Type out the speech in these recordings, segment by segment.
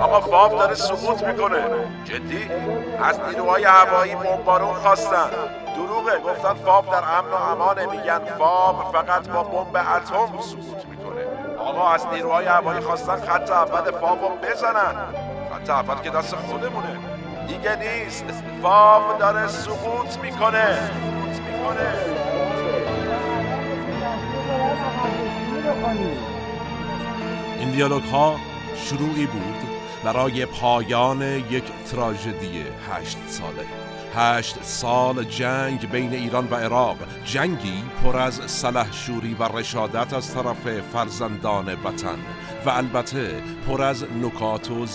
آقا فاو داره سقوط می‌کنه. جدی؟ از نیروهای هوایی بمبارون خواستن. دروغه. گفتن فاو در امن و امانه. میگن فاو فقط با بمب اتم سقوط می‌کنه. آقا از نیروهای هوایی خواستن خط اول فاو رو بزنن. خط اول که دست خودمونه. دیگه نیست. فاو داره سقوط می‌کنه. سقوط می‌کنه. این دیالوگ ها شروعی بود برای پایان یک تراژدی هشت ساله. هشت سال جنگ بین ایران و عراق جنگی پر از سلحشوری و رشادت از طرف فرزندان وطن و البته پر از نکات و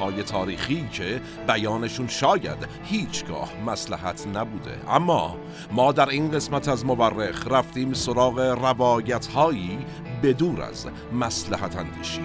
های تاریخی که بیانشون شاید هیچگاه مسلحت نبوده. اما ما در این قسمت از مورخ رفتیم سراغ روایت هایی بدور از مسلحت اندیشی.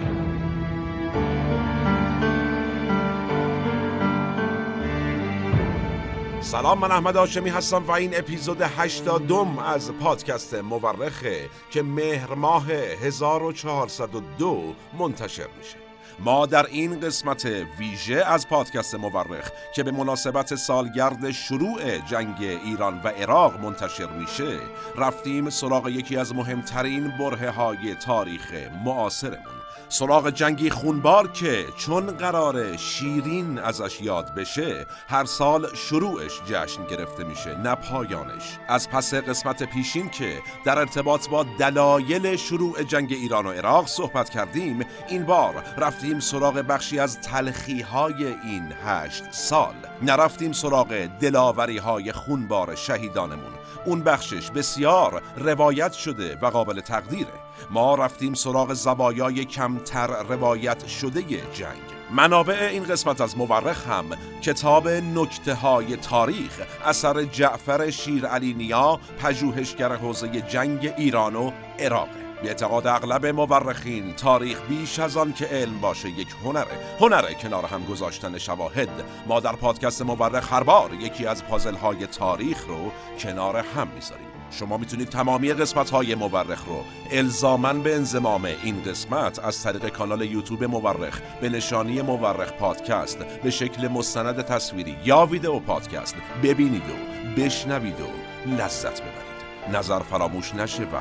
سلام من احمد آشمی هستم و این اپیزود 82 از پادکست مورخه که مهر ماه 1402 منتشر میشه. ما در این قسمت ویژه از پادکست مورخ که به مناسبت سالگرد شروع جنگ ایران و عراق منتشر میشه رفتیم سراغ یکی از مهمترین بره های تاریخ معاصرمون. سراغ جنگی خونبار که چون قرار شیرین ازش یاد بشه هر سال شروعش جشن گرفته میشه نه پایانش. از پس قسمت پیشین که در ارتباط با دلایل شروع جنگ ایران و عراق صحبت کردیم این بار رفتیم سراغ بخشی از تلخی های این هشت سال. نرفتیم سراغ دلاوری های خونبار شهیدانمون. اون بخشش بسیار روایت شده و قابل تقدیره. ما رفتیم سراغ زوایای کمتر روایت شده جنگ. منابع این قسمت از مورخ هم کتاب نکته های تاریخ اثر جعفر شیر علی نیا پژوهشگر حوزه جنگ ایران و عراق. به اعتقاد اغلب مورخین تاریخ بیش از آن که علم باشه یک هنره هنره کنار هم گذاشتن شواهد. ما در پادکست مورخ هر بار یکی از پازل های تاریخ رو کنار هم می‌ذاریم. شما می‌تونید تمامی قسمت های مورخ رو الزامن به انزمام این قسمت از طریق کانال یوتیوب مورخ به نشانی مورخ پادکست به شکل مستند تصویری یا ویدیو پادکست ببینید و بشنوید و لذت ببرید. نظر فراموش نشه و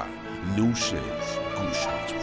نوش گوشاتون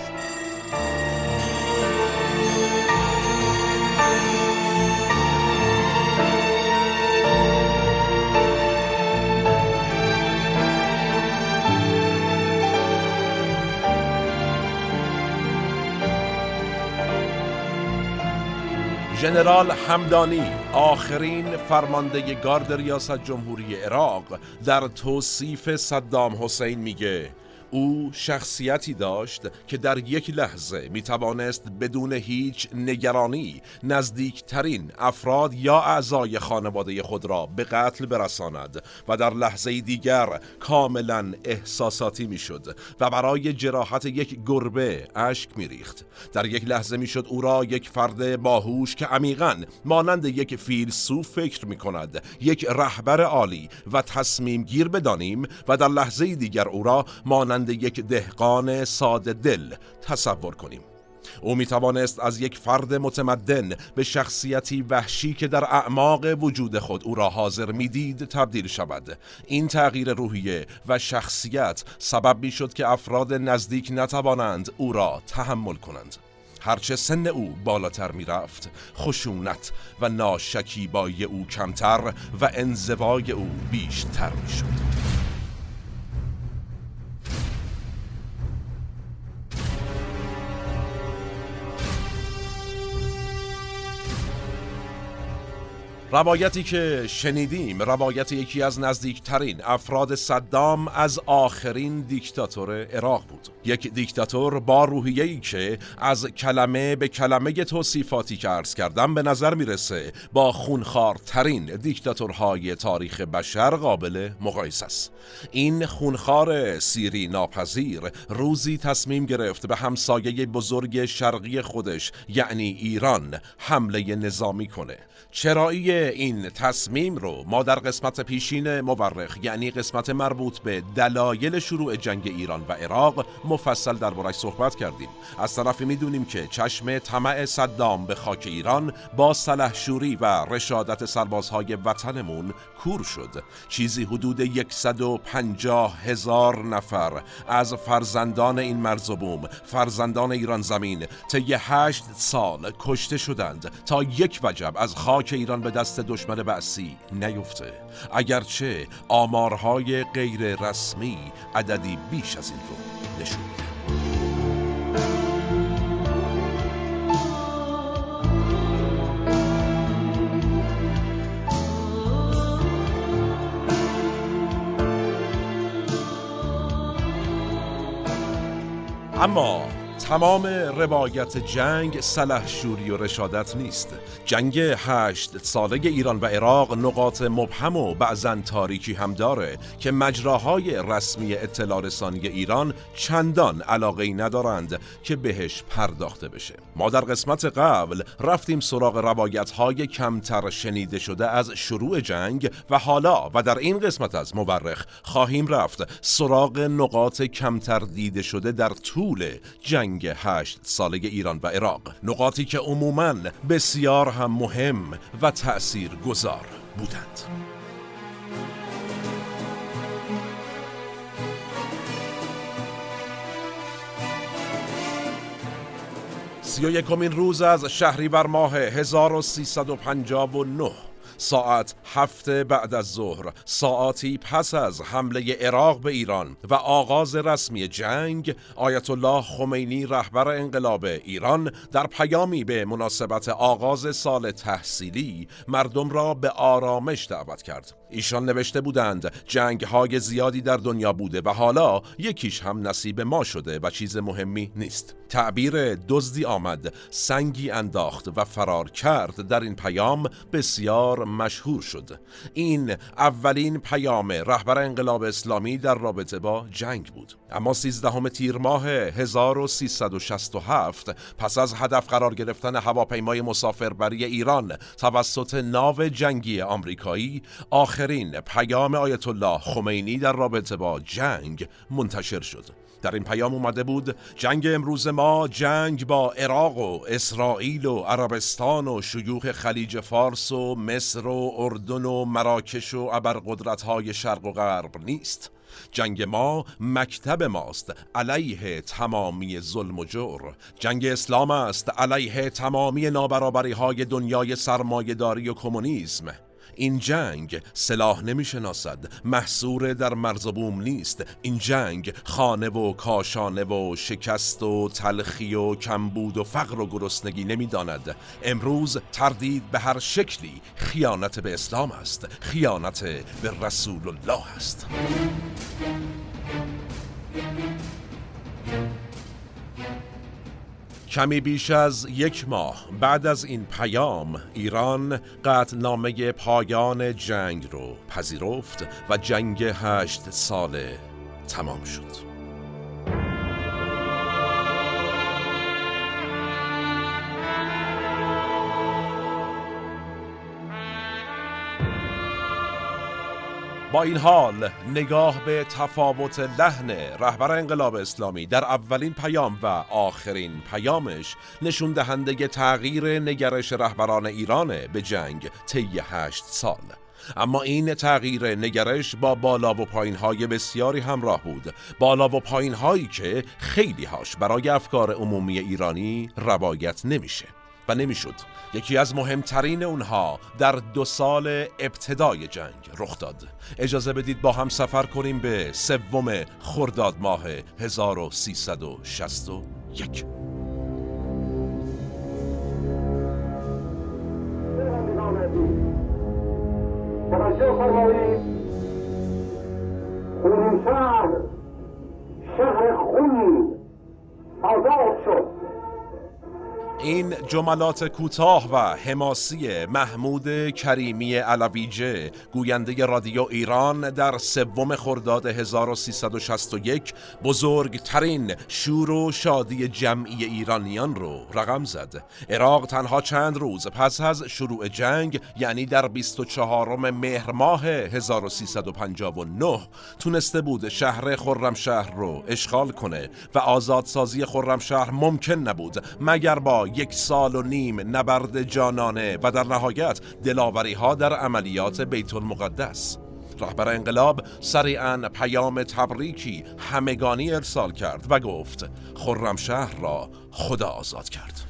ژنرال همدانی آخرین فرمانده گارد ریاست جمهوری عراق در توصیف صدام حسین میگه او شخصیتی داشت که در یک لحظه می توانست بدون هیچ نگرانی نزدیکترین افراد یا اعضای خانواده خود را به قتل برساند و در لحظه دیگر کاملا احساساتی می شد و برای جراحت یک گربه اشک می ریخت. در یک لحظه می شد او را یک فرد باهوش که عمیقا مانند یک فیلسوف فکر می کند یک رهبر عالی و تصمیم گیر بدانیم و در لحظه دیگر او را مانند یک دهقان ساده دل تصور کنیم. او می توانست از یک فرد متمدن به شخصیتی وحشی که در اعماق وجود خود او را حاضر می‌دید تبدیل شود. این تغییر روحیه و شخصیت سبب می شد که افراد نزدیک نتوانند او را تحمل کنند. هرچه سن او بالاتر می رفت خشونت و ناشکیبایی او کمتر و انزوای او بیشتر می شد روایتی که شنیدیم روایت یکی از نزدیکترین افراد صدام از آخرین دیکتاتور عراق بود. یک دیکتاتور با روحیه‌ای که از کلمه به کلمه توصیفاتی که عرض کردم به نظر می‌رسه با خونخوارترین دیکتاتورهای تاریخ بشر قابل مقایسه است. این خونخوار سیری ناپذیر روزی تصمیم گرفت به همسایه بزرگ شرقی خودش یعنی ایران حمله نظامی کنه. چرایی این تصمیم رو ما در قسمت پیشین مورخ یعنی قسمت مربوط به دلایل شروع جنگ ایران و عراق مفصل دربارش صحبت کردیم. از طرفی می‌دونیم که چشم طمع صدام به خاک ایران با سلحشوری و رشادت سربازهای وطنمون کور شد. چیزی حدود 150 هزار نفر از فرزندان این مرز بوم فرزندان ایران زمین طی هشت سال کشته شدند تا یک وجب از خاک ایران به دست دشمن بعثی نیفته. اگرچه آمارهای غیر رسمی عددی بیش از این رو نشون میده اما تمام روایت جنگ سلحشوری و رشادت نیست. جنگ هشت ساله ایران و عراق نقاط مبهم و بعضا تاریکی هم داره که مجراهای رسمی اطلاع رسانی ایران چندان علاقه ندارند که بهش پرداخته بشه. ما در قسمت قبل رفتیم سراغ روایت های کمتر شنیده شده از شروع جنگ و حالا و در این قسمت از مورخ خواهیم رفت سراغ نقاط کمتر دیده شده در طول جنگ جنگ هشت ساله ایران و عراق. نقاطی که عموماً بسیار هم مهم و تأثیر گذار بودند. سی و یکمین روز از شهریور ماه 1359 ساعت هفت بعد از ظهر ساعتی پس از حمله عراق به ایران و آغاز رسمی جنگ آیت الله خمینی رهبر انقلاب ایران در پیامی به مناسبت آغاز سال تحصیلی مردم را به آرامش دعوت کرد. ایشان نوشته بودند جنگ های زیادی در دنیا بوده و حالا یکیش هم نصیب ما شده و چیز مهمی نیست. تعبیر دزدی آمد سنگی انداخت و فرار کرد در این پیام بسیار مشهور شد. این اولین پیام رهبر انقلاب اسلامی در رابطه با جنگ بود. اما 13 تیر ماه 1367 پس از هدف قرار گرفتن هواپیمای مسافربری ایران توسط ناو جنگی آمریکایی آخرین پیام آیت الله خمینی در رابطه با جنگ منتشر شد. در این پیام اومده بود جنگ امروز ما جنگ با عراق و اسرائیل و عربستان و شیوخ خلیج فارس و مصر و اردن و مراکش و ابرقدرت های شرق و غرب نیست. جنگ ما مکتب ماست علیه تمامی ظلم و جور. جنگ اسلام است علیه تمامی نابرابری های دنیای سرمایهداری و کمونیسم. این جنگ سلاح نمی‌شناسد محصور در مرزبوم نیست. این جنگ خانه و کاشانه و شکست و تلخی و کمبود و فقر و گرسنگی نمی‌داند. امروز تردید به هر شکلی خیانت به اسلام است خیانت به رسول الله است. کمی بیش از یک ماه بعد از این پیام ایران قطعنامه پایان جنگ رو پذیرفت و جنگ هشت ساله تمام شد. با این حال نگاه به تفاوت لحن رهبر انقلاب اسلامی در اولین پیام و آخرین پیامش نشون دهنده تغییر نگرش رهبران ایران به جنگ طی هشت سال. اما این تغییر نگرش با بالا و پایین های بسیاری همراه بود. بالا و پایین هایی که خیلی هاش برای افکار عمومی ایرانی روایت نمیشه. و نمی‌شد. یکی از مهمترین اونها در دو سال ابتدای جنگ رخ داد. اجازه بدید با هم سفر کنیم به سوم خرداد ماه 1361 توجه فرمایید. این جملات کوتاه و حماسی محمود کریمی علویجه گوینده رادیو ایران در سوم خرداد 1361 بزرگترین شور و شادی جمعی ایرانیان رو رقم زد. عراق تنها چند روز پس از شروع جنگ یعنی در 24 مهر ماه 1359 تونسته بود شهر خرمشهر رو اشغال کنه و آزادسازی خرمشهر ممکن نبود مگر با یک سال و نیم نبرد جانانه و در نهایت دلاوری ها در عملیات بیت المقدس رهبر انقلاب سریعا پیام تبریکی همگانی ارسال کرد و گفت خرمشهر را خدا آزاد کرد.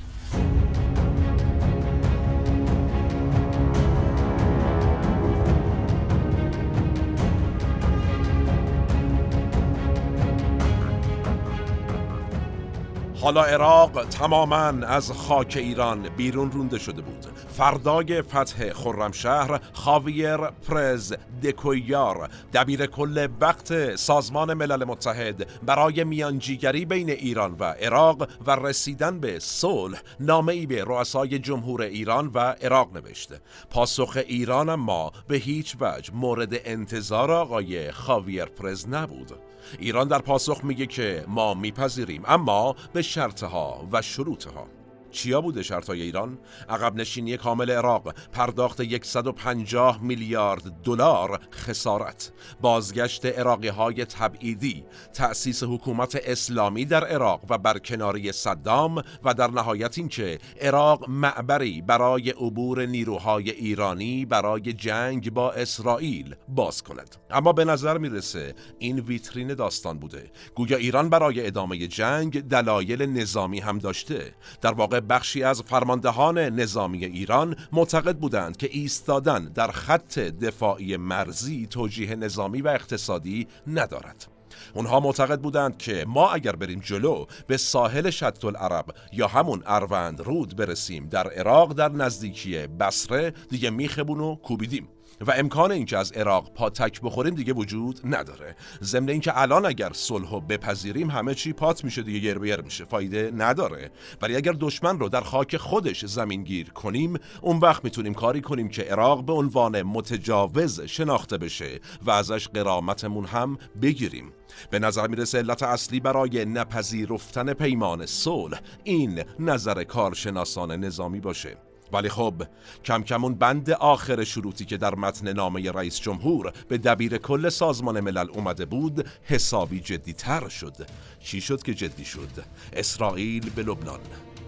حالا عراق تماما از خاک ایران بیرون رونده شده بود. فردای فتح خرمشهر خاویر پرز دکویار. دبیر کل وقت سازمان ملل متحد برای میانجیگری بین ایران و عراق و رسیدن به صلح نامه ای به رؤسای جمهور ایران و عراق نوشته پاسخ ایران اما به هیچ وجه مورد انتظار آقای خاویر پرز نبود. ایران در پاسخ میگه که ما میپذیریم اما به شرطها و شروطها. چیا بوده شرطای ایران؟ عقب نشینی کامل عراق، پرداخت 150 میلیارد دلار خسارت، بازگشت عراقی های تبعیدی، تأسیس حکومت اسلامی در عراق و برکناری صدام و در نهایت اینکه عراق معبری برای عبور نیروهای ایرانی برای جنگ با اسرائیل باز کند. اما به نظر می‌رسه این ویترین داستان بوده. گویا ایران برای ادامه جنگ دلایل نظامی هم داشته. در واقع بخشی از فرماندهان نظامی ایران معتقد بودند که ایستادن در خط دفاعی مرزی توجیه نظامی و اقتصادی ندارد. اونها معتقد بودند که ما اگر بریم جلو به ساحل شط العرب یا همون اروند رود برسیم در عراق در نزدیکی بصره دیگه میخبون و کوبیدیم و امکان اینکه از عراق پاتک بخوریم دیگه وجود نداره. ضمن اینکه الان اگر صلح بپذیریم همه چی پات میشه دیگه یر میشه فایده نداره. ولی اگر دشمن رو در خاک خودش زمین گیر کنیم اون وقت می‌تونیم کاری کنیم که عراق به عنوان متجاوز شناخته بشه و ازش قرامتمون هم بگیریم. به نظر می‌رسه علت اصلی برای نپذیرفتن پیمان صلح این نظر کارشناسان نظامی باشه. ولی خب کم کمون بند آخر شروطی که در متن نامه رئیس جمهور به دبیر کل سازمان ملل اومده بود حسابی جدی تر شد. چی شد که جدی شد؟ اسرائیل به لبنان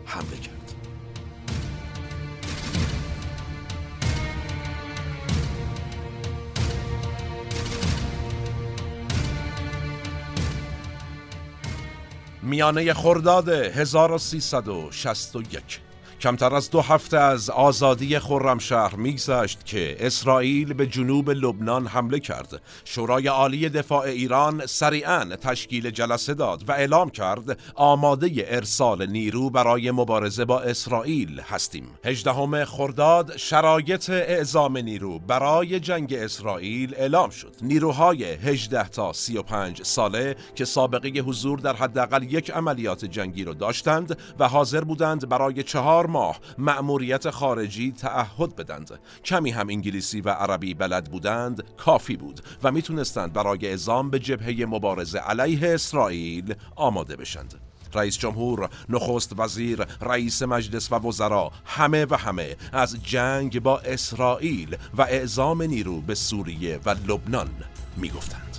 حمله کرد. میانه خرداد 1361 کمتر از دو هفته از آزادی خرمشهر میگذشت که اسرائیل به جنوب لبنان حمله کرد. شورای عالی دفاع ایران سریعا تشکیل جلسه داد و اعلام کرد آماده ارسال نیرو برای مبارزه با اسرائیل هستیم. هجدهم خرداد شرایط اعزام نیرو برای جنگ اسرائیل اعلام شد. نیروهای 18 تا 35 ساله که سابقه حضور در حداقل یک عملیات جنگی را داشتند و حاضر بودند برای چهار ماه مأموریت خارجی تعهد بدند کمی هم انگلیسی و عربی بلد بودند کافی بود و می‌تونستند برای اعزام به جبهه مبارزه علیه اسرائیل آماده بشند رئیس جمهور، نخست وزیر، رئیس مجلس و وزرا همه و همه از جنگ با اسرائیل و اعزام نیرو به سوریه و لبنان می‌گفتند.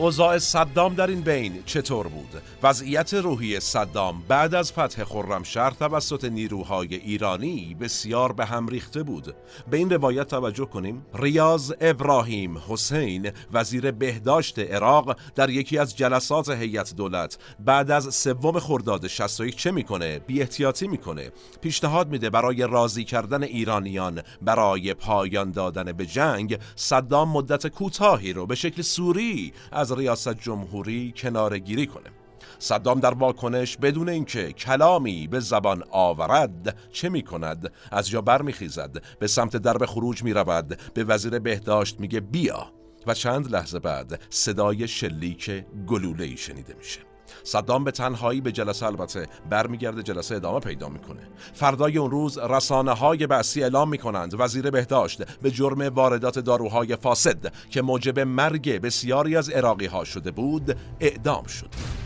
اوضاع صدام در این بین چطور بود؟ وضعیت روحی صدام بعد از فتح خرمشهر توسط نیروهای ایرانی بسیار به هم ریخته بود. به این روایت توجه کنیم. ریاض ابراهیم حسین وزیر بهداشت عراق در یکی از جلسات هیئت دولت بعد از سوم خرداد 61 چه می‌کنه؟ بی احتیاطی می‌کنه. پیشنهاد میده برای راضی کردن ایرانیان برای پایان دادن به جنگ صدام مدت کوتاهی رو به شکل سوری از ریاست جمهوری کناره گیری کنه. صدام در واکنش بدون اینکه کلامی به زبان آورد چه می کند از جا برمیخیزد به سمت درب خروج می رود به وزیر بهداشت میگه بیا. و چند لحظه بعد صدای شلیک گلوله ای شنیده میشه. صدام به تنهایی به جلسه البته برمیگرده جلسه ادامه پیدا می‌کنه. فردای اون روز رسانه های بحثی اعلام می‌کنند وزیر بهداشت به جرم واردات داروهای فاسد که موجب مرگ بسیاری از عراقی ها شده بود اعدام شد.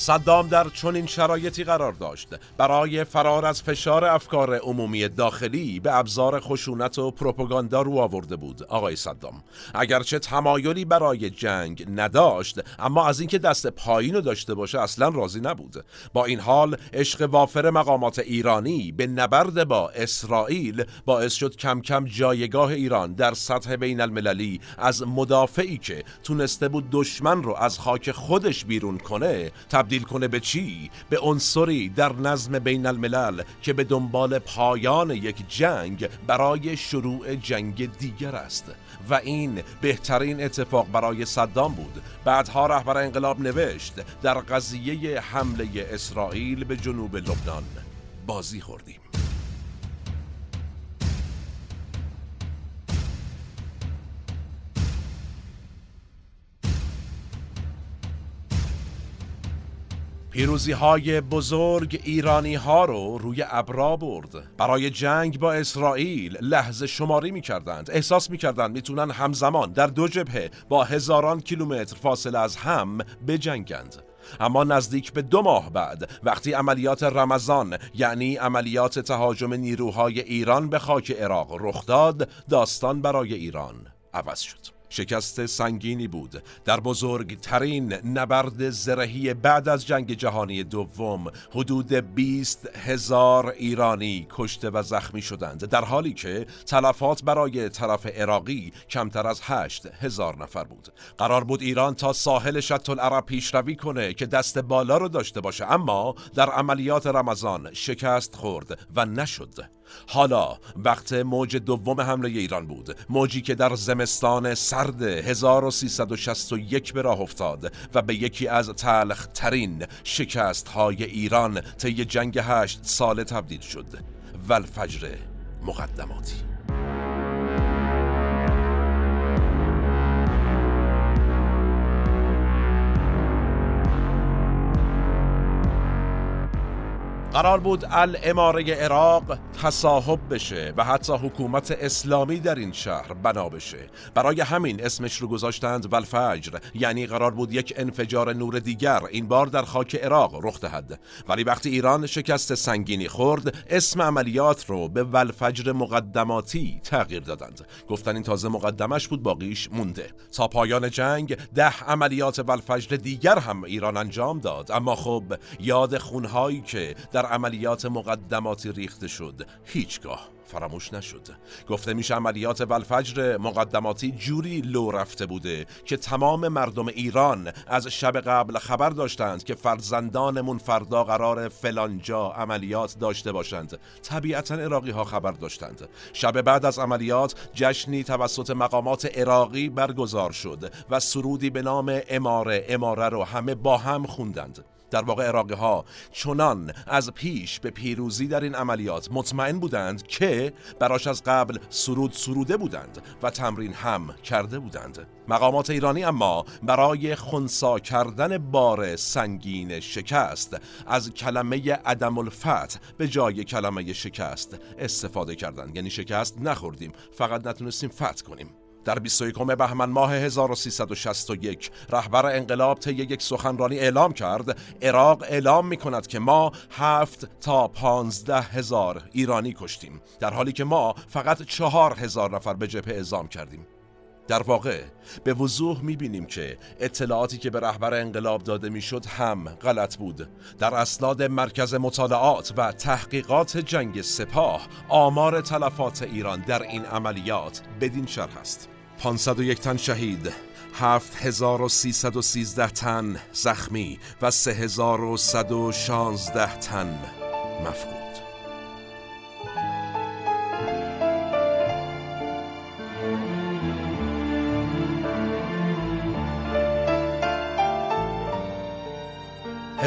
صدام در چنین شرایطی قرار داشت. برای فرار از فشار افکار عمومی داخلی به ابزار خشونت و پروپاگاندا رو آورده بود آقای صدام. اگرچه تمایلی برای جنگ نداشت اما از اینکه دست پایین رو داشته باشه اصلا راضی نبود. با این حال عشق وافر مقامات ایرانی به نبرد با اسرائیل باعث شد کم کم جایگاه ایران در سطح بین المللی از مدافعی که تونسته بود دشمن رو از خاک خودش بیرون کنه کنه به چی؟ به عنصری در نظم بین الملل که به دنبال پایان یک جنگ برای شروع جنگ دیگر است. و این بهترین اتفاق برای صدام بود. بعدها رهبر انقلاب نوشت در قضیه حمله اسرائیل به جنوب لبنان. بازی خوردیم. پیروزی های بزرگ ایرانی ها رو روی ابرا برد. برای جنگ با اسرائیل لحظه شماری می کردند احساس می کردند می‌تونن همزمان در دو جبهه با هزاران کیلومتر فاصله از هم بجنگند. اما نزدیک به دو ماه بعد وقتی عملیات رمضان یعنی عملیات تهاجم نیروهای ایران به خاک عراق رخ داد داستان برای ایران عوض شد. شکست سنگینی بود. در بزرگترین نبرد زرهی بعد از جنگ جهانی دوم حدود 20 هزار ایرانی کشته و زخمی شدند در حالی که تلفات برای طرف عراقی کمتر از 8 هزار نفر بود. قرار بود ایران تا ساحل شط العرب پیشروی کنه که دست بالا رو داشته باشه اما در عملیات رمضان شکست خورد و نشد. حالا وقت موج دوم حمله ایران بود. موجی که در زمستان سرد 1361 به راه افتاد و به یکی از تلخ ترین شکست های ایران طی جنگ هشت ساله تبدیل شد. ولفجر مقدماتی. قرار بود الاماره عراق تصاحب بشه و حتی حکومت اسلامی در این شهر بنا بشه. برای همین اسمش رو گذاشتند ولفجر یعنی قرار بود یک انفجار نور دیگر این بار در خاک عراق رخ دهد. ولی وقتی ایران شکست سنگینی خورد اسم عملیات رو به ولفجر مقدماتی تغییر دادند. گفتن این تازه مقدمش بود باقیش مونده. تا پایان جنگ ده عملیات ولفجر دیگر هم ایران انجام داد. اما خب یاد خونهایی که عملیات مقدماتی ریخته شد. هیچگاه فراموش نشد. گفته میشه عملیات ولفجر مقدماتی جوری لو رفته بوده که تمام مردم ایران از شب قبل خبر داشتند که فرزندانمون فردا قرار فلانجا عملیات داشته باشند. طبیعتا عراقی ها خبر داشتند. شب بعد از عملیات جشنی توسط مقامات عراقی برگزار شد و سرودی به نام اماره اماره رو همه با هم خوندند. در واقع عراقی ها چنان از پیش به پیروزی در این عملیات مطمئن بودند که براش از قبل سرود سروده بودند و تمرین هم کرده بودند. مقامات ایرانی اما برای خونسا کردن بار سنگین شکست از کلمه عدم الفتح به جای کلمه شکست استفاده کردند. یعنی شکست نخوردیم فقط نتونستیم فتح کنیم. در 21 بهمن ماه 1361 رهبر انقلاب طی یک سخنرانی اعلام کرد عراق اعلام می کند که ما هفت تا پانزده هزار ایرانی کشتیم در حالی که ما فقط چهار هزار نفر به جبهه اعزام کردیم. در واقع به وضوح می‌بینیم که اطلاعاتی که به رهبر انقلاب داده می‌شد هم غلط بود. در اسناد مرکز مطالعات و تحقیقات جنگ سپاه آمار تلفات ایران در این عملیات بدین شرح است. 501 تن شهید 7313 تن زخمی و 3116 تن مفقود.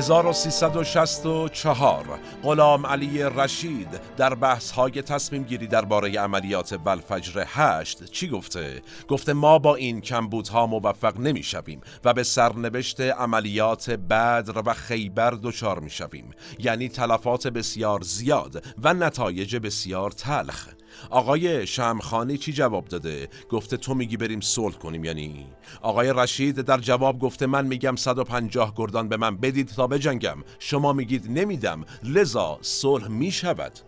1364 غلام علی رشید در بحث های تصمیم گیری درباره عملیات بلفجر هشت چی گفته؟ گفته ما با این کمبودها موفق نمی شویم و به سرنوشت عملیات بدر و خیبر دچار می شویم یعنی تلفات بسیار زیاد و نتایج بسیار تلخ آقای شمخانی چی جواب داده؟ گفته تو میگی بریم صلح کنیم یعنی؟ آقای رشید در جواب گفته من میگم 150 گردان به من بدید تا بجنگم شما میگید نمیدم لذا صلح می‌شود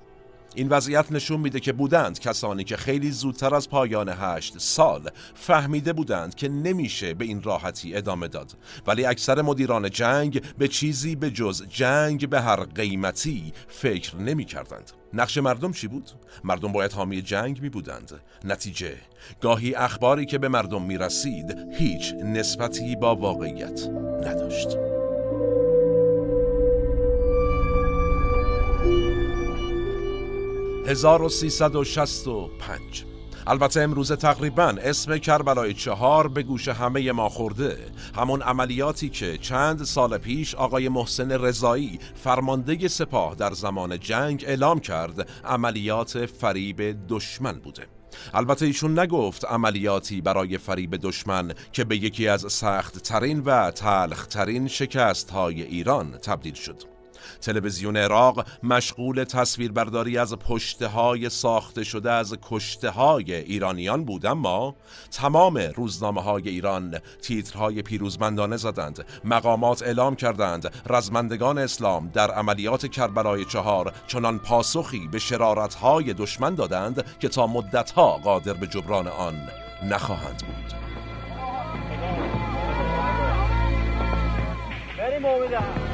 این وضعیت نشون میده که بودند کسانی که خیلی زودتر از پایان هشت سال فهمیده بودند که نمیشه به این راحتی ادامه داد ولی اکثر مدیران جنگ به چیزی به جز جنگ به هر قیمتی فکر نمی کردند. نقش مردم چی بود؟ مردم باید حامی جنگ می بودند. نتیجه گاهی اخباری که به مردم می رسید هیچ نسبتی با واقعیت نداشت. 1365 البته امروز تقریبا اسم کربلای چهار به گوش همه ما خورده. همون عملیاتی که چند سال پیش آقای محسن رضایی فرمانده سپاه در زمان جنگ اعلام کرد عملیات فریب دشمن بوده. البته ایشون نگفت عملیاتی برای فریب دشمن که به یکی از سخت ترین و تلخ ترین شکست های ایران تبدیل شد. تلویزیون عراق مشغول تصویربرداری از پشته های ساخته شده از کشته های ایرانیان بود اما تمام روزنامه های ایران تیترهای پیروزمندانه زدند مقامات اعلام کردند رزمندگان اسلام در عملیات کربلای چهار چنان پاسخی به شرارت های دشمن دادند که تا مدتها قادر به جبران آن نخواهند بود. بریم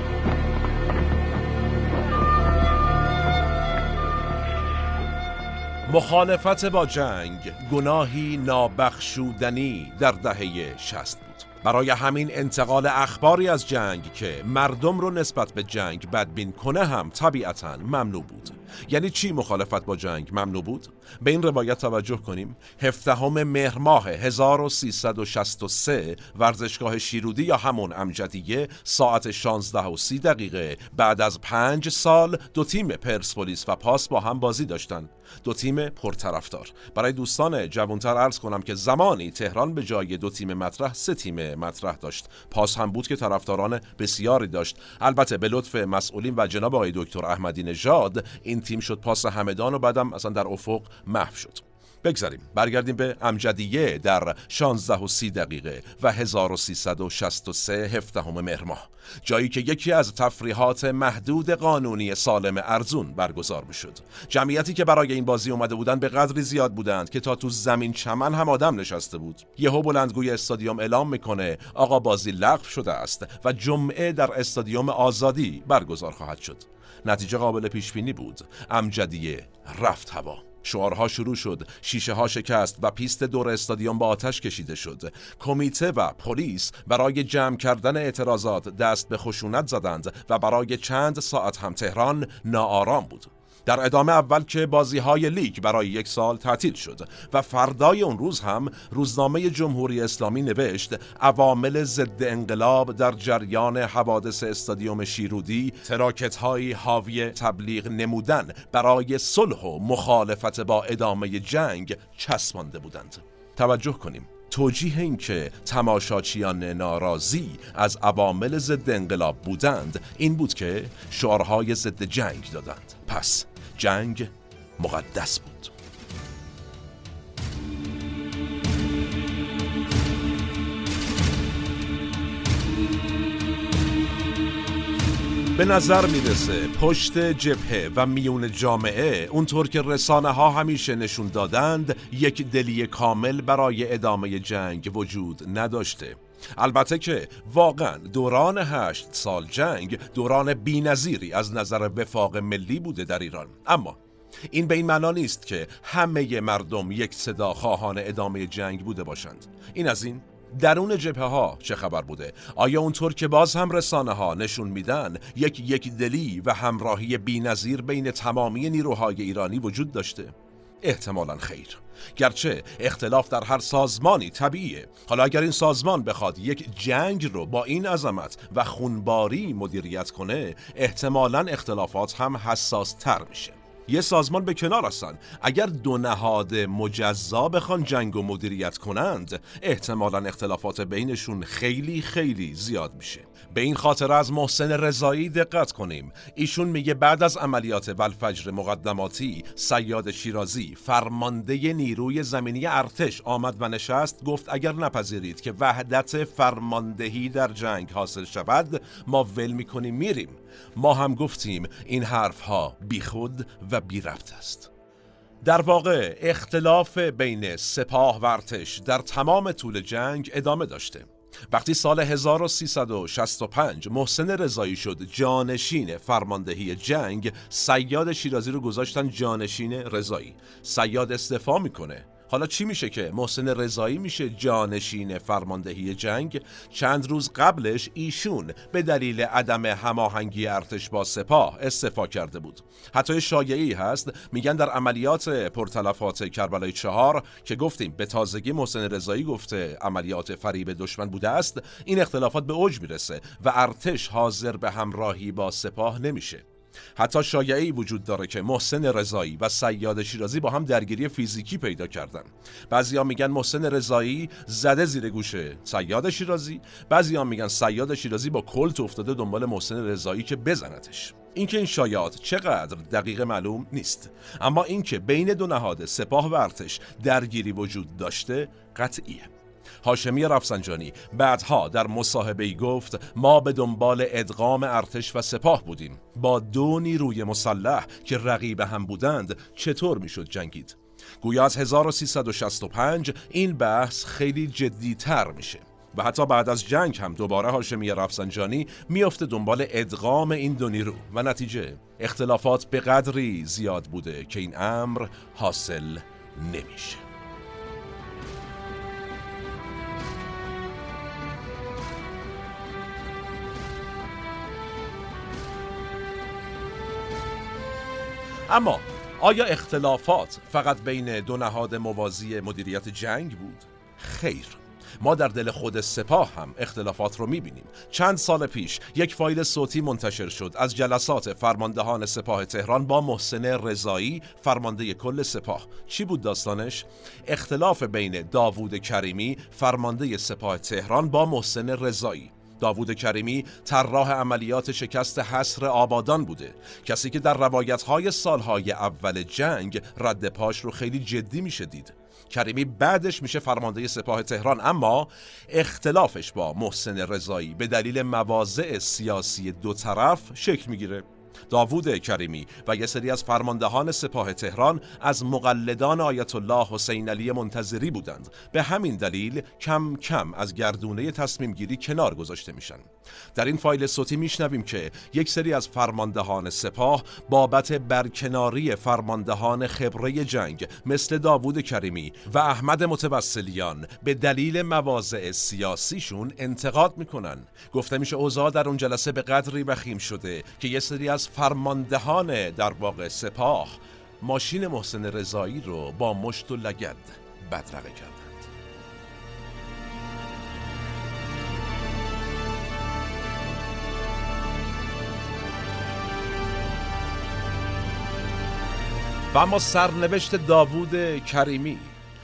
مخالفت با جنگ گناهی نابخشودنی در دهه شست بود. برای همین انتقال اخباری از جنگ که مردم رو نسبت به جنگ بدبین کنه هم طبیعتا ممنوع بود. یعنی چی مخالفت با جنگ؟ ممنوع بود؟ به این روایت توجه کنیم. هفدهم مهر ماه 1363 ورزشگاه شیرودی یا همون امجدیه ساعت 16 و 30 دقیقه. بعد از پنج سال دو تیم پرسپولیس و پاس با هم بازی داشتن. دو تیم پرطرفدار. برای دوستان جوانتر عرض کنم که زمانی تهران به جای دو تیم مطرح سه تیم مطرح داشت. پاس هم بود که طرفداران بسیاری داشت. البته به لطف مسئولین و جناب آقای دکتر احمدی نژاد این تیم شد پاس همدان و بعدم اصلا در افق محو شد. بگذاریم برگردیم به امجدیه در 16 و 30 دقیقه و 1363 هفته مهر ماه. جایی که یکی از تفریحات محدود قانونی سالم ارزون برگزار می‌شد. جمعیتی که برای این بازی اومده بودند به قدری زیاد بودند که تا تو زمین چمن هم آدم نشسته بود. یهو بلندگوی استادیوم اعلام می‌کنه آقا بازی لغو شده است و جمعه در استادیوم آزادی برگزار خواهد شد. نتیجه قابل پیش بینی بود. امجدیه رفت هوا. شعارها شروع شد شیشه ها شکست و پیست دور استادیوم با آتش کشیده شد. کمیته و پلیس برای جمع کردن اعتراضات دست به خشونت زدند و برای چند ساعت هم تهران ناآرام بود. در ادامه اول که بازی های لیگ برای یک سال تعطیل شد و فردای اون روز هم روزنامه جمهوری اسلامی نوشت عوامل ضد انقلاب در جریان حوادث استادیوم شیرودی تراکت های حاوی تبلیغ نمودن برای صلح و مخالفت با ادامه جنگ چسبانده بودند. توجه کنیم. توجیه این که تماشاچیان ناراضی از عوامل ضد انقلاب بودند این بود که شعارهای ضد جنگ دادند. پس جنگ مقدس بود. به نظر می‌رسه پشت جبهه و میون جامعه اونطور که رسانه ها همیشه نشون دادند یک دلی کامل برای ادامه جنگ وجود نداشته. البته که واقعا دوران هشت سال جنگ دوران بینظیری از نظر وفاق ملی بوده در ایران. اما این به این معنا نیست که همه مردم یک صدا خواهان ادامه جنگ بوده باشند. این از این درون جبهه ها چه خبر بوده؟ آیا اونطور که باز هم رسانه ها نشون میدن یک یک دلی و همراهی بینظیر بین تمامی نیروهای ایرانی وجود داشته؟ احتمالا خیر. گرچه اختلاف در هر سازمانی طبیعیه. حالا اگر این سازمان بخواد یک جنگ رو با این عظمت و خونباری مدیریت کنه احتمالا اختلافات هم حساس تر میشه. یه سازمان به کنار هستن. اگر دو نهاد مجزا بخوان جنگ و مدیریت کنند احتمالا اختلافات بینشون خیلی خیلی زیاد میشه. به این خاطر از محسن رضایی دقت کنیم. ایشون میگه بعد از عملیات ولفجر مقدماتی سیاد شیرازی فرمانده نیروی زمینی ارتش آمد و نشست گفت اگر نپذیرید که وحدت فرماندهی در جنگ حاصل شود ما ول می‌کنیم میریم. ما هم گفتیم این حرف ها بیخود و بی ربط است. در واقع اختلاف بین سپاه و ارتش در تمام طول جنگ ادامه داشته. وقتی سال 1365 محسن رضایی شد جانشین فرماندهی جنگ سیاد شیرازی رو گذاشتن جانشین رضایی. سیاد استعفا می‌کنه. حالا چی میشه که؟ محسن رضایی میشه جانشین فرماندهی جنگ. چند روز قبلش ایشون به دلیل عدم هماهنگی ارتش با سپاه استعفا کرده بود. حتی شایعی هست. میگن در عملیات پرتلفات کربلای چهار که گفتیم به تازگی محسن رضایی گفته عملیات فریب دشمن بوده است این اختلافات به اوج می‌رسه و ارتش حاضر به همراهی با سپاه نمیشه. حتی شایعی وجود داره که محسن رضایی و سیاد شیرازی با هم درگیری فیزیکی پیدا کردن. بعضیا میگن محسن رضایی زده زیر گوشه سیاد شیرازی بعضیا میگن سیاد شیرازی با کلت افتاده دنبال محسن رضایی که بزنتش. اینکه این شایعات چقدر دقیق معلوم نیست. اما اینکه بین دو نهاد سپاه و ارتش درگیری وجود داشته قطعیه. هاشمی رفسنجانی. بعدها در مصاحبه گفت ما به دنبال ادغام ارتش و سپاه بودیم. با دو نیروی مسلح که رقیب هم بودند چطور می‌شد جنگید؟ گویا از 1365 این بحث خیلی جدی تر میشه. و حتی بعد از جنگ هم دوباره هاشمی رفسنجانی میافته دنبال ادغام این دو نیرو. و نتیجه؟ اختلافات به قدری زیاد بوده که این امر حاصل نمیشه. اما آیا اختلافات فقط بین دو نهاد موازی مدیریت جنگ بود؟ خیر ما در دل خود سپاه هم اختلافات رو می‌بینیم. چند سال پیش یک فایل صوتی منتشر شد از جلسات فرماندهان سپاه تهران با محسن رضایی فرمانده کل سپاه. چی بود داستانش؟ اختلاف بین داوود کریمی فرمانده سپاه تهران با محسن رضایی. داوود کریمی طراح عملیات شکست حصر آبادان بوده. کسی که در روایت‌های سالهای اول جنگ رد پاش رو خیلی جدی میشه دید. کریمی بعدش میشه فرمانده سپاه تهران اما اختلافش با محسن رضایی به دلیل مواضع سیاسی دو طرف شکل می‌گیره. داوود کریمی و یه سری از فرماندهان سپاه تهران از مقلدان آیت الله حسین علی منتظری بودند. به همین دلیل کم کم از گردونه تصمیم گیری کنار گذاشته میشن. در این فایل صوتی میشنویم که یک سری از فرماندهان سپاه بابت برکناری فرماندهان خبره جنگ مثل داوود کریمی و احمد متوسلیان به دلیل مواضع سیاسیشون انتقاد می‌کنن. گفته میشه اوضاع در اون جلسه به قدری وخیم شده که یه سری از فرماندهان در واقع سپاه ماشین محسن رضایی رو با مشت و لگد بدرقه کردند. و اما سرنوشت داوود کریمی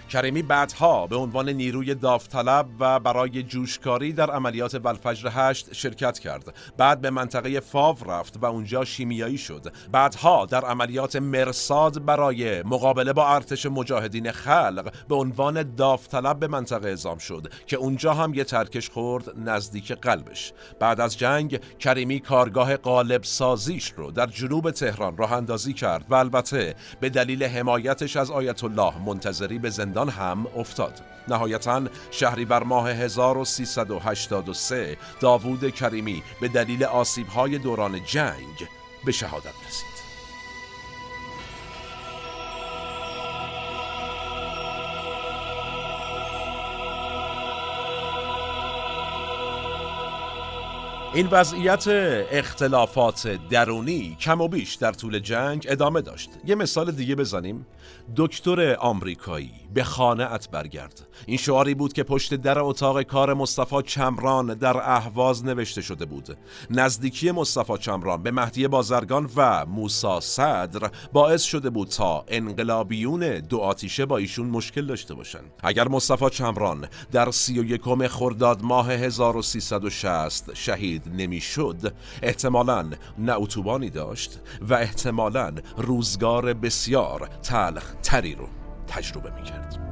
کریمی بعدها به عنوان نیروی داوطلب و برای جوشکاری در عملیات ولفجر هشت شرکت کرد. بعد به منطقه فاو رفت و اونجا شیمیایی شد. بعدها در عملیات مرساد برای مقابله با ارتش مجاهدین خلق به عنوان داوطلب به منطقه اعزام شد که اونجا هم یه ترکش خورد نزدیک قلبش. بعد از جنگ کریمی کارگاه قالب سازیش رو در جنوب تهران راه اندازی کرد و البته به دلیل حمایتش از آیت الله منتظری به زندان هم افتاد. نهایتا شهریور ماه 1383 داوود کریمی به دلیل آسیبهای دوران جنگ به شهادت رسید. این وضعیت اختلافات درونی کم و بیش در طول جنگ ادامه داشت. یه مثال دیگه بزنیم. دکتر آمریکایی به خانه ات برگرد. این شعاری بود که پشت در اتاق کار مصطفی چمران در اهواز نوشته شده بود. نزدیکی مصطفی چمران به مهدی بازرگان و موسا صدر باعث شده بود تا انقلابیون دو آتیشه با ایشون مشکل داشته باشن. اگر مصطفی چمران در سی و یکم خرداد ماه 1360 شهید نمی‌شد احتمالا نه اتوبانی داشت و احتمالا روزگار بسیار تلخ تری رو. تجربه می‌کرد.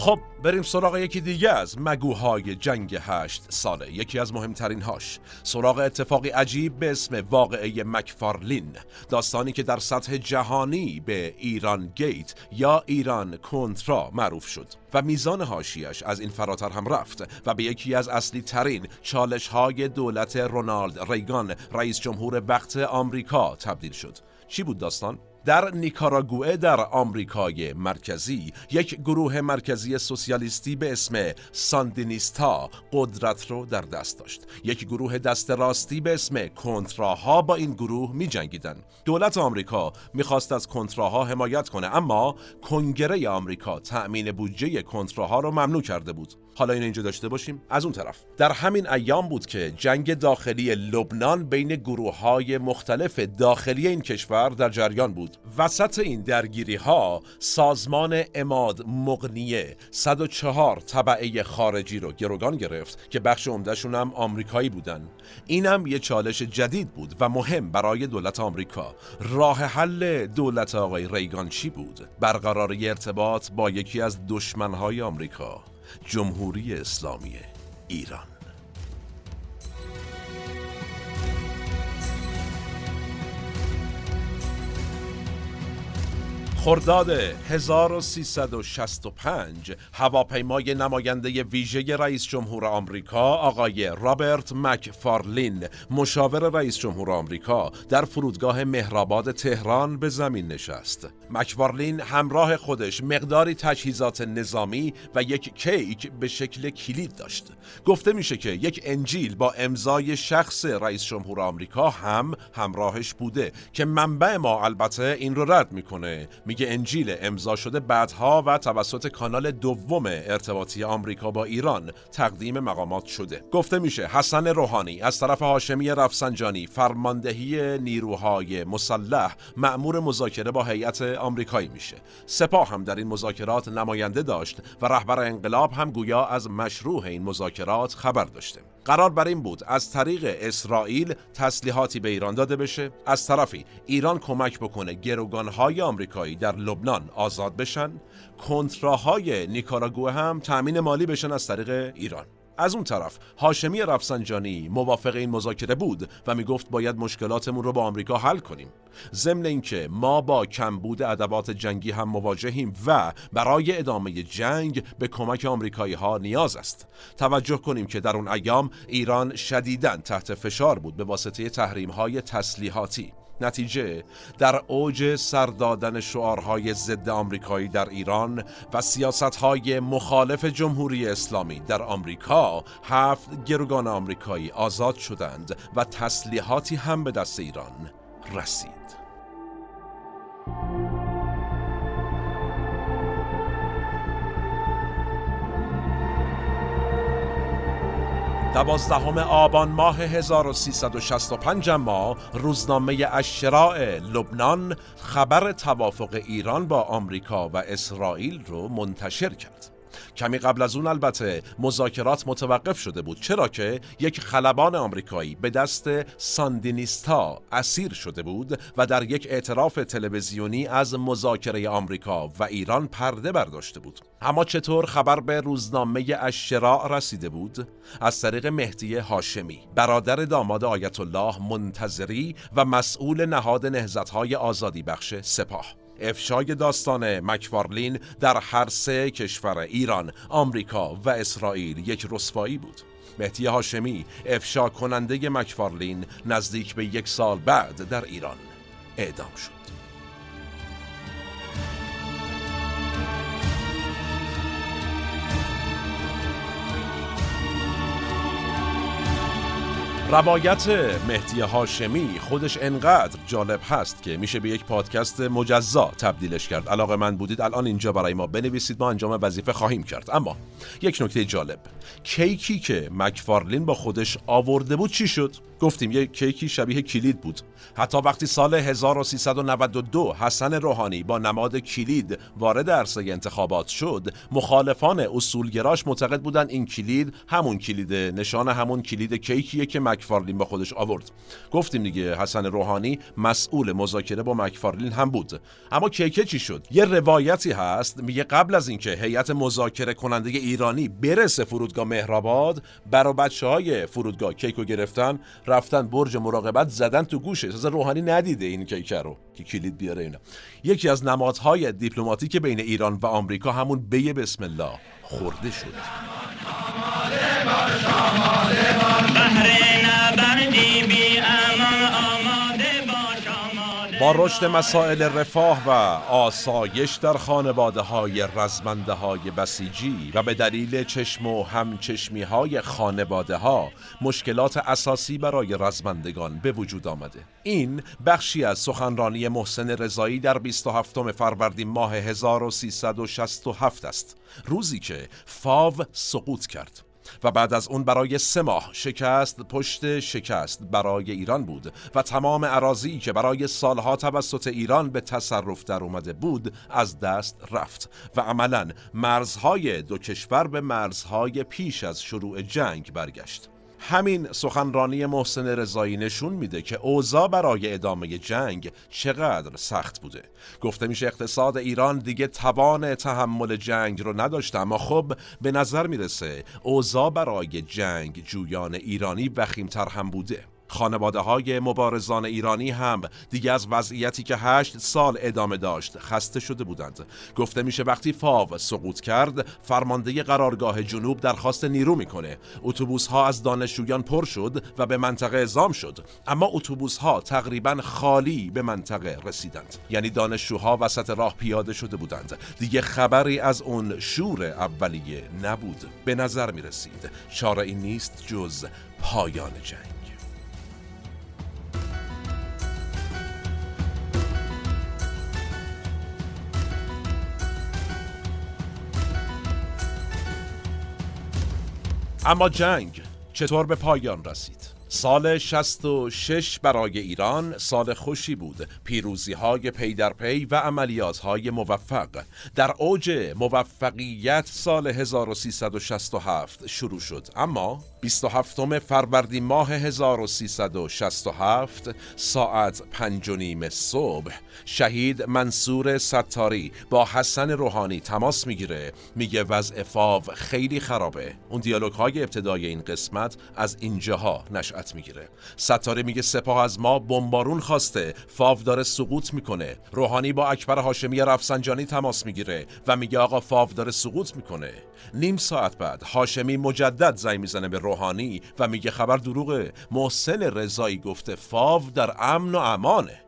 خب بریم سراغ یکی دیگه از مگوهای جنگ هشت ساله یکی از مهمترین هاش سراغ اتفاقی عجیب به اسم واقعه مکفارلین داستانی که در سطح جهانی به ایران گیت یا ایران کنترا معروف شد و میزان هاشیش از این فراتر هم رفت و به یکی از اصلی ترین چالش های دولت رونالد ریگان رئیس جمهور وقت آمریکا تبدیل شد چی بود داستان؟ در نیکاراگوئه در آمریکای مرکزی یک گروه مرکزی سوسیالیستی به اسم ساندینیستا قدرت رو در دست داشت یک گروه دست راستی به اسم کنتراها با این گروه می جنگیدن. دولت آمریکا می‌خواست از کنتراها حمایت کنه اما کنگره آمریکا تأمین بودجه کنتراها رو ممنوع کرده بود حالا این اینجا داشته باشیم. از اون طرف. در همین ایام بود که جنگ داخلی لبنان بین گروه های مختلف داخلی این کشور در جریان بود. وسط این درگیری ها سازمان اماد مغنیه 104 طبعه خارجی رو گروگان گرفت که بخش عمدهشون هم آمریکایی بودن. اینم یه چالش جدید بود و مهم برای دولت آمریکا. راه حل دولت آقای ریگان چی بود؟ برقراری ارتباط با یکی از دشمنهای آمریکا. جمهوری اسلامی ایران. خرداد 1365 هواپیمای نماینده ویژه رئیس جمهور آمریکا آقای رابرت مکفارلین مشاور رئیس جمهور آمریکا در فرودگاه مهرآباد تهران به زمین نشست. مکفارلین همراه خودش مقداری تجهیزات نظامی و یک کیک به شکل کلید داشت. گفته میشه که یک انجیل با امضای شخص رئیس جمهور آمریکا هم همراهش بوده که منبع ما البته این رو رد می‌کنه. میگه انجیل امضا شده بعدها و توسط کانال دوم ارتباطی آمریکا با ایران تقدیم مقامات شده. گفته میشه حسن روحانی از طرف هاشمی رفسنجانی فرماندهی نیروهای مسلح مأمور مذاکره با هیئت آمریکایی میشه. سپاه هم در این مذاکرات نماینده داشت و رهبر انقلاب هم گویا از مشروع این مذاکرات خبر داشته. قرار بر این بود از طریق اسرائیل تسلیحاتی به ایران داده بشه از طرفی ایران کمک بکنه گروگانهای آمریکایی در لبنان آزاد بشن کنتراهای نیکاراگوه هم تأمین مالی بشن از طریق ایران. از اون طرف هاشمی رفسنجانی موافق این مذاکره بود و می‌گفت باید مشکلاتمون رو با آمریکا حل کنیم. ضمن اینکه ما با کمبود ادوات جنگی هم مواجهیم و برای ادامه جنگ به کمک آمریکایی ها نیاز است. توجه کنیم که در اون ایام ایران شدیداً تحت فشار بود به واسطه تحریم های تسلیحاتی. نتیجه در اوج سردادن شعارهای ضد آمریکایی در ایران و سیاستهای مخالف جمهوری اسلامی در آمریکا هفت گروگان آمریکایی آزاد شدند و تسلیحاتی هم به دست ایران رسید. دوازدهم آبان ماه 1365 ما روزنامه اشراع لبنان خبر توافق ایران با آمریکا و اسرائیل رو منتشر کرد. کمی قبل از اون البته مذاکرات متوقف شده بود. چرا که یک خلبان آمریکایی به دست ساندینیستا اسیر شده بود و در یک اعتراف تلویزیونی از مذاکره آمریکا و ایران پرده برداشته بود. اما چطور خبر به روزنامه اشراع رسیده بود؟ از طریق مهدی هاشمی. برادر داماد آیت الله منتظری و مسئول نهاد نهضت‌های آزادی بخش سپاه. افشای داستان مکوارلین در هر سه کشور ایران، آمریکا و اسرائیل یک رسوایی بود. مهدی هاشمی افشا کننده مکفارلین نزدیک به یک سال بعد در ایران اعدام شد. روایت مهدی هاشمی خودش انقدر جالب هست که میشه به یک پادکست مجزا تبدیلش کرد. علاقه من بودید الان اینجا برای ما بنویسید ما انجام وظیفه خواهیم کرد. اما یک نکته جالب. کیکی که مکفارلین با خودش آورده بود چی شد؟ گفتیم یک کیکی شبیه کلید بود. حتی وقتی سال 1392 حسن روحانی با نماد کلید وارد عرصه انتخابات شد مخالفان اصولگراش معتقد بودن این کلید همون کلیده نشان همون کلید کیکیه که مکفارلین با خودش آورد. گفتیم دیگه حسن روحانی مسئول مذاکره با مکفارلین هم بود. اما کیکه چی شد؟ یه روایتی هست میگه قبل از اینکه هیئت مذاکره کننده ایرانی برسه فرودگاه مهرآباد برا بچه های فرودگاه کیکو گرفتن رفتن برج مراقبت زدن تو گوشه. از روحانی ندیده این کیکه رو که کلید بیاره اینا. یکی از نمادهای دیپلماتیک بین ایران و آمریکا همون بی بسم الله خورده شد. با رشد مسائل رفاه و آسایش در خانواده های رزمنده های بسیجی و به دلیل چشم و همچشمی های خانواده ها مشکلات اساسی برای رزمندگان به وجود آمده. این بخشی از سخنرانی محسن رضایی در 27 فروردین ماه 1367 است. روزی که فاو سقوط کرد. و بعد از اون برای سه ماه شکست پشت شکست برای ایران بود و تمام عراضی که برای سالها توسط ایران به تصرف در اومده بود از دست رفت و عملا مرزهای دو کشور به مرزهای پیش از شروع جنگ برگشت. همین سخنرانی محسن رضایی نشون میده که اوضاع برای ادامه جنگ چقدر سخت بوده. گفته میشه اقتصاد ایران دیگه توان تحمل جنگ رو نداشته اما خب به نظر می‌رسه اوضاع برای جنگ جویان ایرانی وخیمتر هم بوده. خانواده های مبارزان ایرانی هم دیگه از وضعیتی که هشت سال ادامه داشت خسته شده بودند. گفته میشه وقتی فاو سقوط کرد فرمانده قرارگاه جنوب درخواست نیرو می‌کنه. اتوبوس ها از دانشجویان پر شد و به منطقه اعزام شد اما اتوبوس ها تقریبا خالی به منطقه رسیدند. یعنی دانشجوها وسط راه پیاده شده بودند. دیگه خبری از اون شور اولیه نبود. به نظر می رسید چاره این نیست جز پایان جنگ. اما جنگ چطور به پایان رسید؟ سال 66 برای ایران سال خوشی بود. پیروزی های پی در پی و عملیات های موفق. در اوج موفقیت سال 1367 شروع شد. اما 27 فروردین ماه 1367 ساعت پنج نیم صبح. شهید منصور ستاری با حسن روحانی تماس می‌گیره. میگه وضع فاو خیلی خرابه. اون دیالوگ های ابتدای این قسمت از اینجاها نشأت می‌گیره. ستاری میگه سپاه از ما بمبارون خواسته. فاو داره سقوط می‌کنه. روحانی با اکبر هاشمی رفسنجانی تماس می‌گیره و میگه آقا فاو داره سقوط می‌کنه. نیم ساعت بعد هاشمی مجدد زنگ می‌زنه به روحانی و میگه خبر دروغه. محسن رضایی گفته فاو در امن و امانه.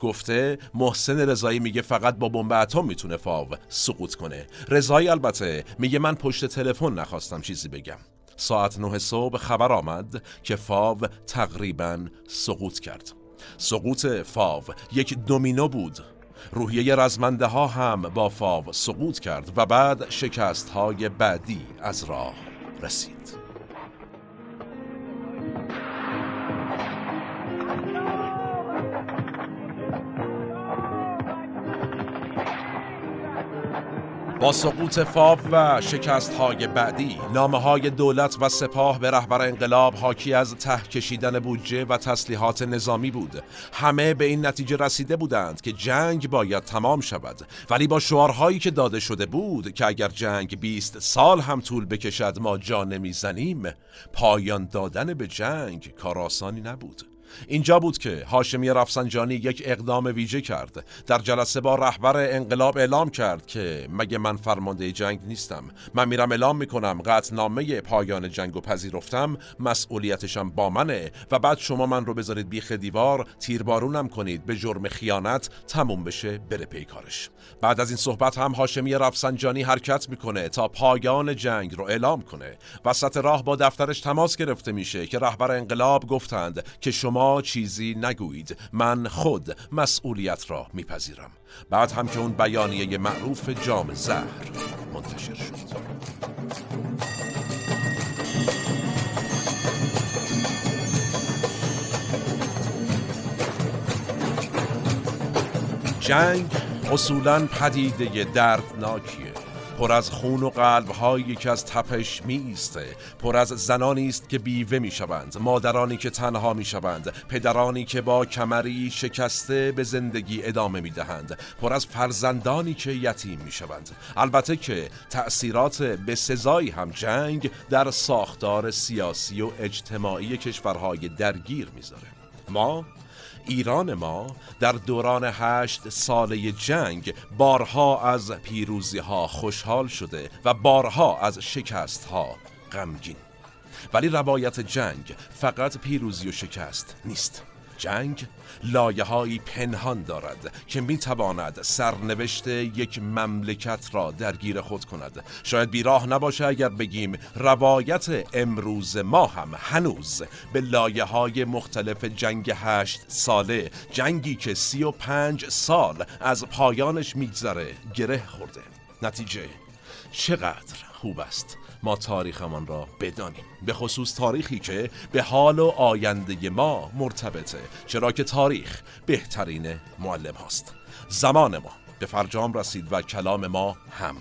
گفته محسن رضایی میگه فقط با بمب اتم می‌تونه فاو سقوط کنه. رضایی البته میگه من پشت تلفن نخواستم چیزی بگم. ساعت نه صبح خبر آمد که فاو تقریبا سقوط کرد. سقوط فاو یک دومینو بود. روحیه رزمنده ها هم با فاو سقوط کرد و بعد شکست های بعدی از راه رسید. با سقوط فاو و شکست های بعدی نامه های دولت و سپاه به رهبر انقلاب حاکی از ته کشیدن بودجه و تسلیحات نظامی بود. همه به این نتیجه رسیده بودند که جنگ باید تمام شود. ولی با شعارهایی که داده شده بود که اگر جنگ 20 سال هم طول بکشد ما جا نمی‌زنیم. پایان دادن به جنگ کار آسانی نبود. اینجا بود که هاشمی رفسنجانی یک اقدام ویژه کرد. در جلسه با رهبر انقلاب اعلام کرد که مگه من فرمانده جنگ نیستم. من میرم اعلام می‌کنم قطعنامه پایان جنگ و پذیرفتم. مسئولیتشم با منه و بعد شما من رو بذارید بیخ دیوار تیربارونم کنید. به جرم خیانت تموم بشه بره پیکارش بعد از این صحبت هم هاشمی رفسنجانی حرکت می‌کنه تا پایان جنگ رو اعلام کنه. وسط راه با دفترش تماس گرفته میشه که رهبر انقلاب گفتند که شما چیزی نگویید. من خود مسئولیت را میپذیرم. بعد هم که اون بیانیه معروف جام زهر منتشر شد. جنگ اصولا پدیده دردناکیه. پر از خون و قلب هایی که از تپش می ایسته پر از زنانی است که بیوه می شوند مادرانی که تنها می شوند پدرانی که با کمری شکسته به زندگی ادامه می دهند پر از فرزندانی که یتیم می شوند البته که تأثیرات به سزایی هم جنگ در ساختار سیاسی و اجتماعی کشورهای درگیر می‌ذاره. ما ایران ما در دوران هشت ساله جنگ بارها از پیروزی ها خوشحال شده و بارها از شکست ها غمگین. ولی روایت جنگ فقط پیروزی و شکست نیست. جنگ لایه های پنهان دارد که می تواند سرنوشت یک مملکت را درگیر خود کند. شاید بیراه نباشه اگر بگیم روایت امروز ما هم هنوز به لایه های مختلف جنگ هشت ساله جنگی که سی و پنج سال از پایانش میگذره گره خورده. نتیجه چقدر خوب است؟ ما تاریخمان را بدانیم. به خصوص تاریخی که به حال و آینده ما مرتبطه چرا که تاریخ بهترین معلم هاست. زمان ما به فرجام رسید و کلام ما هم.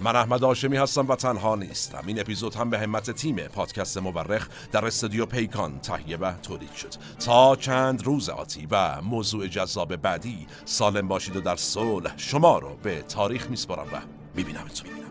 من احمد آشمی هستم و تنها نیستم. این اپیزود هم به همت تیم پادکست مورخ در استودیو پیکان تهیه و تولید شد. تا چند روز آتی و موضوع جذاب بعدی سالم باشید و در صلح شما رو به تاریخ میسپارم و میبینمتون.